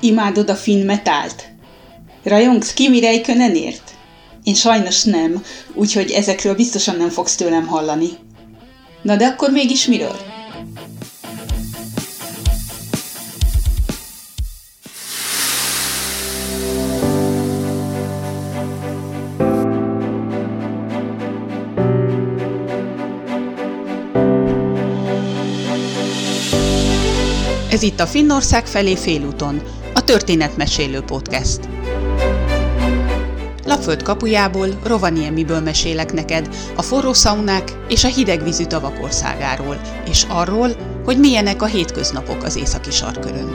Imádod a finn metált? Rajongsz Kimi Räikkönenért? Én sajnos nem, úgyhogy ezekről biztosan nem fogsz tőlem hallani. Na de akkor mégis miről? Ez itt a Finnország felé félúton, a Történetmesélő Podcast. Lapföld kapujából, Rovaniemiből mesélek neked a forró szaunák és a hidegvízű tavak országáról, és arról, hogy milyenek a hétköznapok az északi sarkörön.